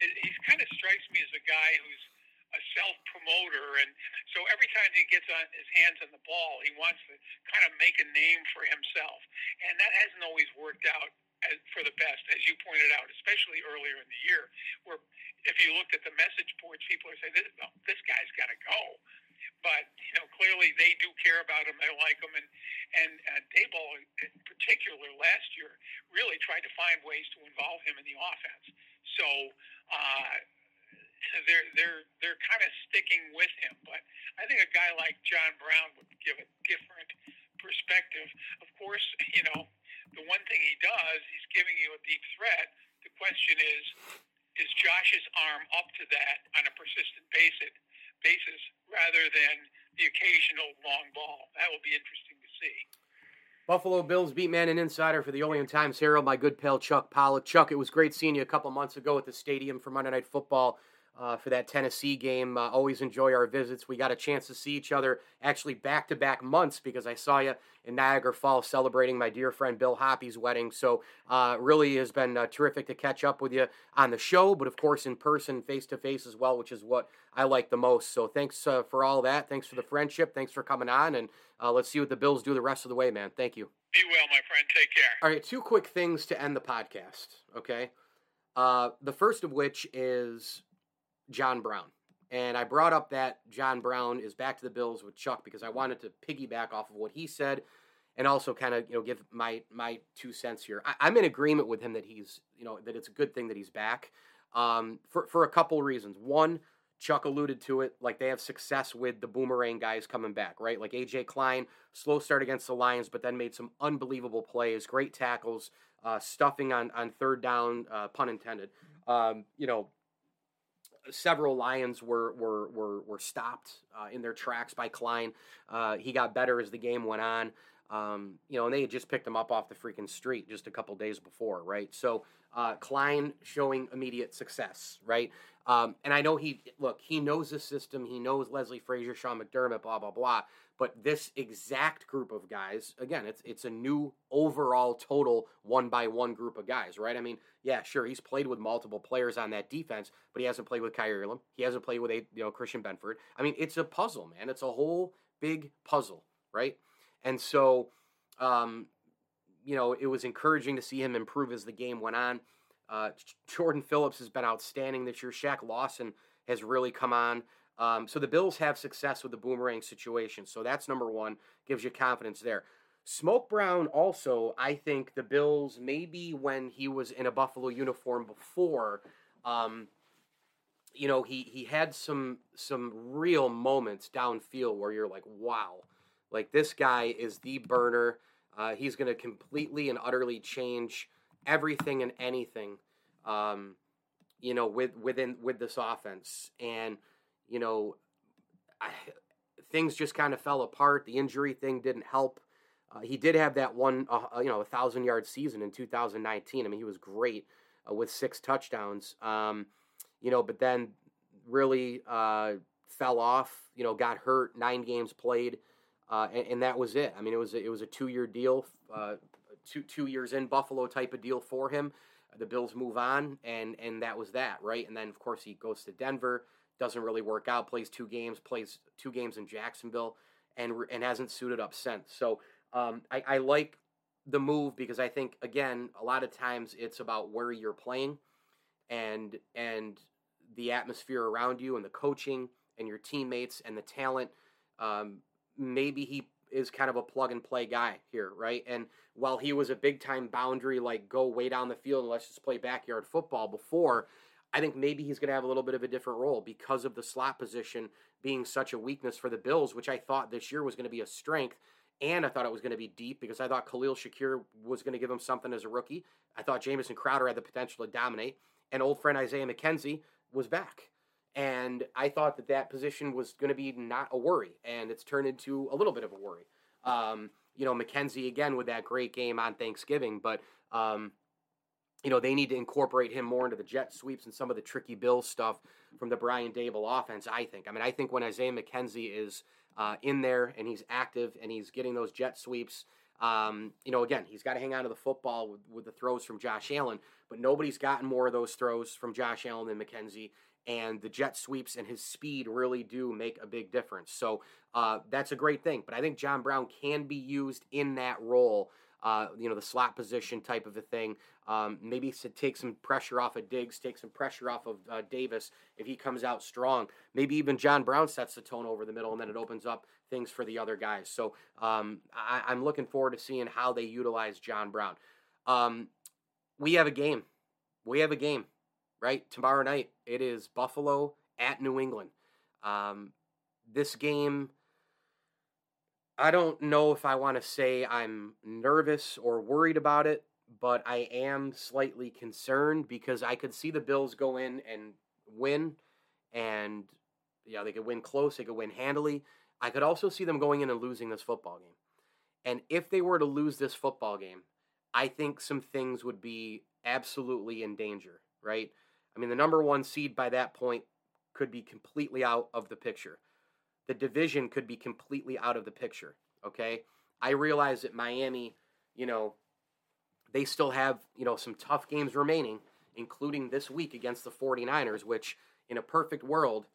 it, he kind of strikes me as a guy who's a self promoter, and so every time he gets on his hands on the ball, he wants to kind of make a name for himself, and that hasn't always worked out as, for the best, as you pointed out, especially earlier in the year, where if you looked at the message boards, people are saying, "This, no, this guy's got to go." But you know, clearly they do care about him. They like him, and and uh, Daboll in particular last year really tried to find ways to involve him in the offense. So. Uh, they're they're they're kind of sticking with him. But I think a guy like John Brown would give a different perspective. Of course, you know the one thing he does, he's giving you a deep threat. The question is, is Josh's arm up to that on a persistent basis, basis rather than the occasional long ball? That will be interesting to see. Buffalo Bills beat man and insider for the Olean Times Herald, my good pal Chuck Pollock. Chuck, it was great seeing you a couple months ago at the stadium for Monday Night Football uh, for that Tennessee game. Uh, always enjoy our visits. We got a chance to see each other actually back to back months because I saw you in Niagara Falls celebrating my dear friend Bill Hoppy's wedding. So, uh, really has been uh, terrific to catch up with you on the show, but of course in person, face to face as well, which is what I like the most. So, thanks uh, for all that. Thanks for the friendship. Thanks for coming on, and uh, let's see what the Bills do the rest of the way, man. Thank you. Be well, my friend. Take care. All right, two quick things to end the podcast. Okay, uh, the first of which is John Brown, and I brought up that John Brown is back to the Bills with Chuck because I wanted to piggyback off of what he said, and also kind of you know give my my two cents here. I, I'm in agreement with him that he's you know that it's a good thing that he's back um, for for a couple reasons. One. Chuck alluded to it, like they have success with the boomerang guys coming back, right? Like AJ Klein, slow start against the Lions, but then made some unbelievable plays, great tackles, uh, stuffing on on third down, uh, pun intended. Um, you know, several Lions were were were, were stopped uh, in their tracks by Klein. Uh, he got better as the game went on. Um, you know, and they had just picked him up off the freaking street just a couple days before, right? So uh, Klein showing immediate success, right? Um, and I know he look, he knows the system, he knows Leslie Frazier, Sean McDermott, blah blah blah. But this exact group of guys, again, it's it's a new overall total one by one group of guys, right? I mean, yeah, sure, he's played with multiple players on that defense, but he hasn't played with Kyrie. He hasn't played with a you know Christian Benford. I mean, it's a puzzle, man. It's a whole big puzzle, right? And so, um, you know, it was encouraging to see him improve as the game went on. Uh, Jordan Phillips has been outstanding this year. Shaq Lawson has really come on. Um, so the Bills have success with the boomerang situation. So that's number one, gives you confidence there. Smoke Brown also, I think the Bills, maybe when he was in a Buffalo uniform before, um, you know, he he had some some real moments downfield where you're like, wow, like this guy is the burner. Uh, he's going to completely and utterly change everything and anything, um, you know, with within with this offense. And you know, I, things just kind of fell apart. The injury thing didn't help. Uh, he did have that one, uh, uh you know, a thousand yard season in 2019. I mean, he was great uh, with six touchdowns. Um, you know, but then really uh, fell off. You know, got hurt. Nine games played, uh, and, and, that was it. I mean, it was a, it was a two year deal, uh, two two years in Buffalo type of deal for him. The Bills move on, and and that was that, right? And then of course he goes to Denver doesn't really work out. Plays two games, plays two games in Jacksonville, and and hasn't suited up since. So um, I, I like the move because I think again a lot of times it's about where you're playing, and and the atmosphere around you and the coaching and your teammates and the talent. Um, maybe he is kind of a plug and play guy here, right? And while he was a big time boundary, like go way down the field and let's just play backyard football before, I think maybe he's going to have a little bit of a different role because of the slot position being such a weakness for the Bills, which I thought this year was going to be a strength. And I thought it was going to be deep because I thought Khalil Shakir was going to give him something as a rookie. I thought Jamison Crowder had the potential to dominate. And old friend Isaiah McKenzie was back. And I thought that that position was going to be not a worry. And it's turned into a little bit of a worry. Um, you know, McKenzie again with that great game on Thanksgiving. But um, you know, they need to incorporate him more into the jet sweeps and some of the tricky bill stuff from the Brian Daboll offense, I think. I mean, I think when Isaiah McKenzie is uh, in there and he's active and he's getting those jet sweeps, um, you know, again, he's got to hang on to the football with, with the throws from Josh Allen, but nobody's gotten more of those throws from Josh Allen than McKenzie. And the jet sweeps and his speed really do make a big difference. So uh, that's a great thing. But I think John Brown can be used in that role uh, you know, the slot position type of a thing. Um, maybe take some pressure off of Diggs, take some pressure off of uh, Davis if he comes out strong. Maybe even John Brown sets the tone over the middle, and then it opens up things for the other guys. So um, I, am looking forward to seeing how they utilize John Brown. Um, we have a game. We have a game, right? Tomorrow night. It is Buffalo at New England. Um, this game I don't know if I want to say I'm nervous or worried about it, but I am slightly concerned because I could see the Bills go in and win, and yeah, they could win close, they could win handily. I could also see them going in and losing this football game. And if they were to lose this football game, I think some things would be absolutely in danger, right? I mean, the number one seed by that point could be completely out of the picture the division could be completely out of the picture. Okay. I realize that Miami, you know, they still have, you know, some tough games remaining, including this week against the 49ers, which in a perfect world,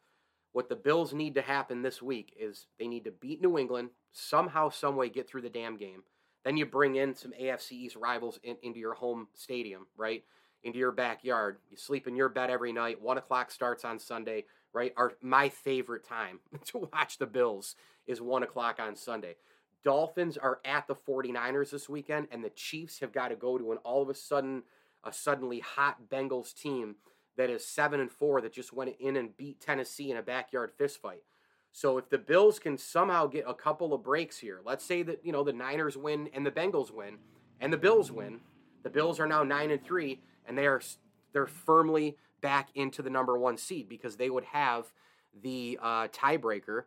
what the Bills need to happen this week is they need to beat New England, somehow, someway get through the damn game. Then you bring in some AFC East rivals in, into your home stadium, right? Into your backyard. You sleep in your bed every night. One o'clock starts on Sunday right? Our my favorite time to watch the Bills is one o'clock on Sunday. Dolphins are at the 49ers this weekend, and the Chiefs have got to go to an all of a sudden a suddenly hot Bengals team that is seven and four that just went in and beat Tennessee in a backyard fistfight. So if the Bills can somehow get a couple of breaks here, let's say that you know the Niners win and the Bengals win and the Bills win, the Bills are now nine and three, and they are they're firmly back into the number one seed because they would have the uh, tiebreaker.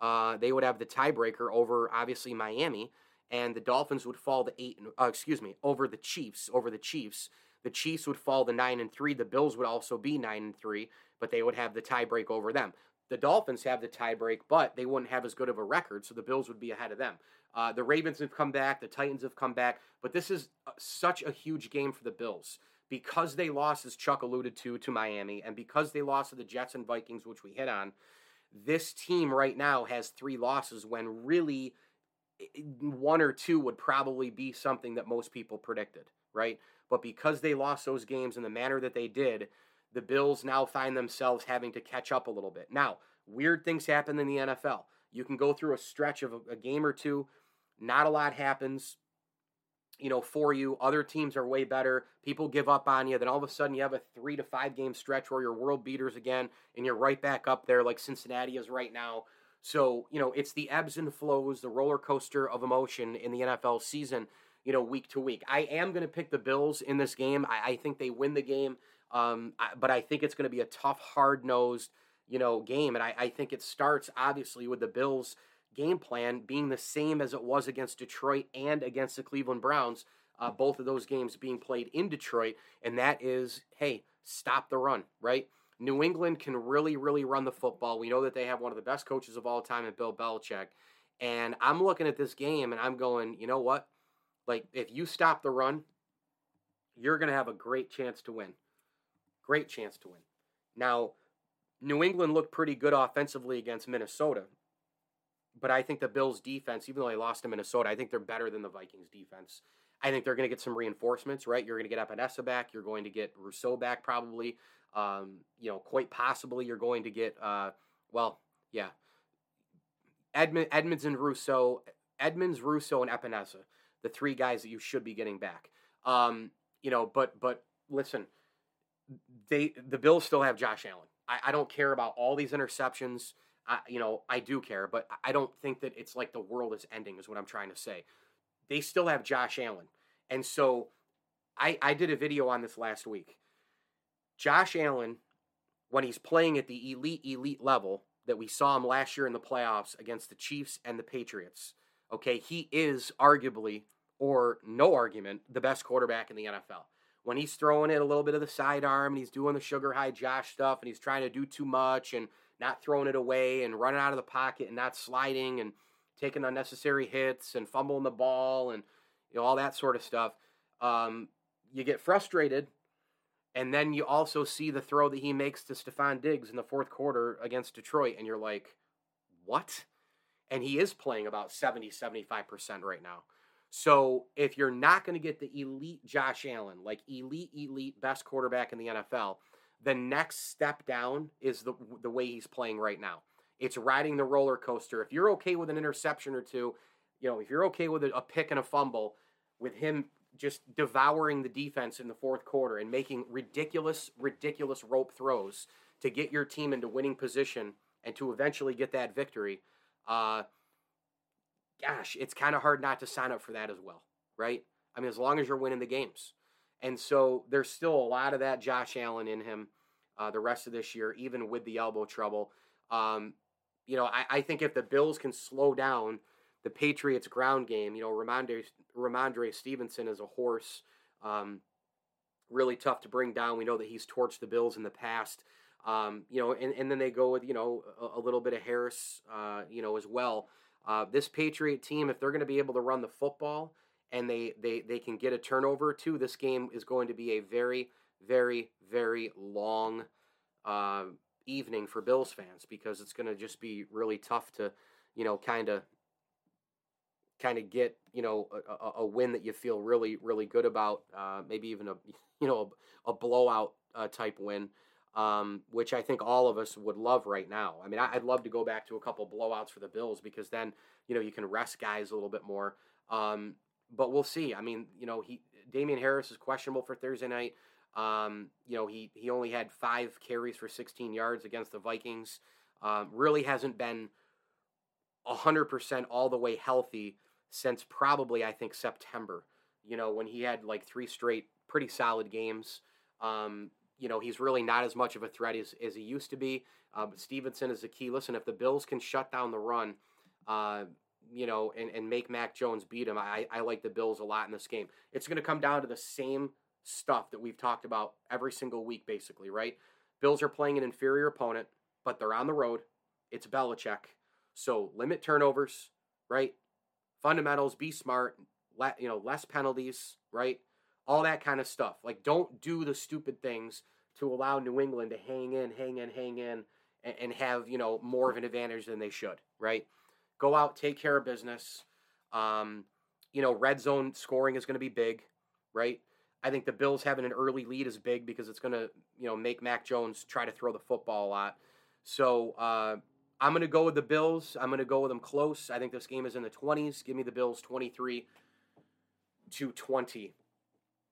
Uh, they would have the tiebreaker over obviously Miami, and the Dolphins would fall to eight. Uh, excuse me, over the Chiefs. Over the Chiefs, the Chiefs would fall to nine and three. The Bills would also be nine and three, but they would have the tiebreak over them. The Dolphins have the tiebreak, but they wouldn't have as good of a record, so the Bills would be ahead of them. Uh, the Ravens have come back, the Titans have come back, but this is uh, such a huge game for the Bills because they lost, as Chuck alluded to, to Miami, and because they lost to the Jets and Vikings, which we hit on, this team right now has three losses when really one or two would probably be something that most people predicted, right? But because they lost those games in the manner that they did, the Bills now find themselves having to catch up a little bit. Now, weird things happen in the NFL. You can go through a stretch of a, a game or two, not a lot happens, you know, for you. Other teams are way better. People give up on you. Then all of a sudden you have a three to five game stretch where you're world beaters again and you're right back up there like Cincinnati is right now. So, you know, it's the ebbs and flows, the roller coaster of emotion in the NFL season, you know, week to week. I am going to pick the Bills in this game. I, I think they win the game, um, I, but I think it's going to be a tough, hard nosed, you know, game. And I, I think it starts, obviously, with the Bills' game plan being the same as it was against Detroit and against the Cleveland Browns. Uh, both of those games being played in Detroit, and that is, hey, stop the run, right? New England can really, really run the football. We know that they have one of the best coaches of all time in Bill Belichick. And I'm looking at this game and I'm going, you know what? Like, if you stop the run, you're going to have a great chance to win. Great chance to win. Now, New England looked pretty good offensively against Minnesota. But I think the Bills' defense, even though they lost to Minnesota, I think they're better than the Vikings' defense. I think they're going to get some reinforcements, right? You're going to get Epenesa back. You're going to get Rousseau back, probably. Um, you know, quite possibly you're going to get, uh, well, yeah, Edmund, Edmunds and Rousseau, Edmunds, Rousseau, and Epenesa, the three guys that you should be getting back. Um, you know, but but listen, they the Bills still have Josh Allen. I, I don't care about all these interceptions. I, you know, I do care, but I don't think that it's like the world is ending. Is what I'm trying to say. They still have Josh Allen, and so I I did a video on this last week Josh Allen, when he's playing at the elite, elite level that we saw him last year in the playoffs against the Chiefs and the Patriots, okay, he is arguably, or no argument, the best quarterback in the NFL. When he's throwing it a little bit of the sidearm and he's doing the sugar high Josh stuff and he's trying to do too much and not throwing it away and running out of the pocket and not sliding and taking unnecessary hits and fumbling the ball and you know all that sort of stuff. Um, you get frustrated and then you also see the throw that he makes to Stefon Diggs in the fourth quarter against Detroit, and you're like, what? And he is playing about 70, 75% right now. So if you're not going to get the elite Josh Allen, like elite, elite, best quarterback in the NFL, the next step down is the, the way he's playing right now. It's riding the roller coaster. If you're okay with an interception or two, you know, if you're okay with a, pick and a fumble, with him just devouring the defense in the fourth quarter and making ridiculous, ridiculous rope throws to get your team into winning position and to eventually get that victory. Uh, gosh, it's kind of hard not to sign up for that as well, right? I mean, as long as you're winning the games. And so there's still a lot of that Josh Allen in him uh, the rest of this year, even with the elbow trouble. Um, you know, I, I think if the Bills can slow down the Patriots ground game. You know, Ramondre, Rhamondre Stevenson is a horse. Um, really tough to bring down. We know that he's torched the Bills in the past. Um, you know, and, and then they go with, you know, a, a little bit of Harris, uh, you know, as well. Uh, this Patriot team, if they're going to be able to run the football and they, they, they can get a turnover two, this game is going to be a very, very, very long uh, evening for Bills fans because it's going to just be really tough to, you know, kind of kind of get you know a, a, win that you feel really really good about, uh, maybe even a you know a, a blowout uh, type win, um, which I think all of us would love right now. I mean, I, would love to go back to a couple blowouts for the Bills because then you know you can rest guys a little bit more. Um, but we'll see. I mean, you know, he Damien Harris is questionable for Thursday night. Um, you know, he he only had five carries for 16 yards against the Vikings. Um, really hasn't been 100% all the way healthy since probably I think September. You know, when he had like three straight pretty solid games. Um, you know, he's really not as much of a threat as, as he used to be. Uh, Stevenson is the key. Listen, if the Bills can shut down the run, uh, you know, and, and make Mac Jones beat him, I, I like the Bills a lot in this game. It's going to come down to the same stuff that we've talked about every single week, basically, right? Bills are playing an inferior opponent, but they're on the road. It's Belichick. So limit turnovers, right? fundamentals, be smart, let, you know, less penalties, right? All that kind of stuff. Like, don't do the stupid things to allow New England to hang in, hang in, hang in, and, and have, you know, more of an advantage than they should, right? Go out, take care of business. Um, you know, red zone scoring is going to be big, right? I think the Bills having an early lead is big because it's going to, you know, make Mac Jones try to throw the football a lot. So, uh, I'm going to go with the Bills. I'm going to go with them close. I think this game is in the 20s. Give me the Bills 23 to 20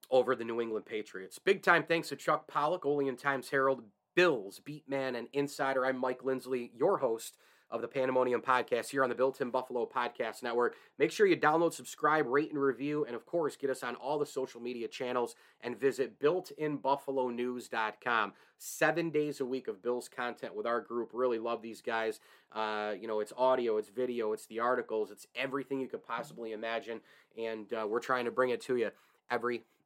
over the New England Patriots. Big time thanks to Chuck Pollock, Olean Times Herald, Bills, Beatman, and Insider. I'm Mike Lindsley, your host of the Pandemonium Podcast here on the Built in Buffalo Podcast Network. Make sure you download, subscribe, rate, and review, and of course, get us on all the social media channels and visit builtinbuffalonews.com. Seven days a week of Bills content with our group. Really love these guys. Uh, you know, it's audio, it's video, it's the articles, it's everything you could possibly imagine, and uh, we're trying to bring it to you every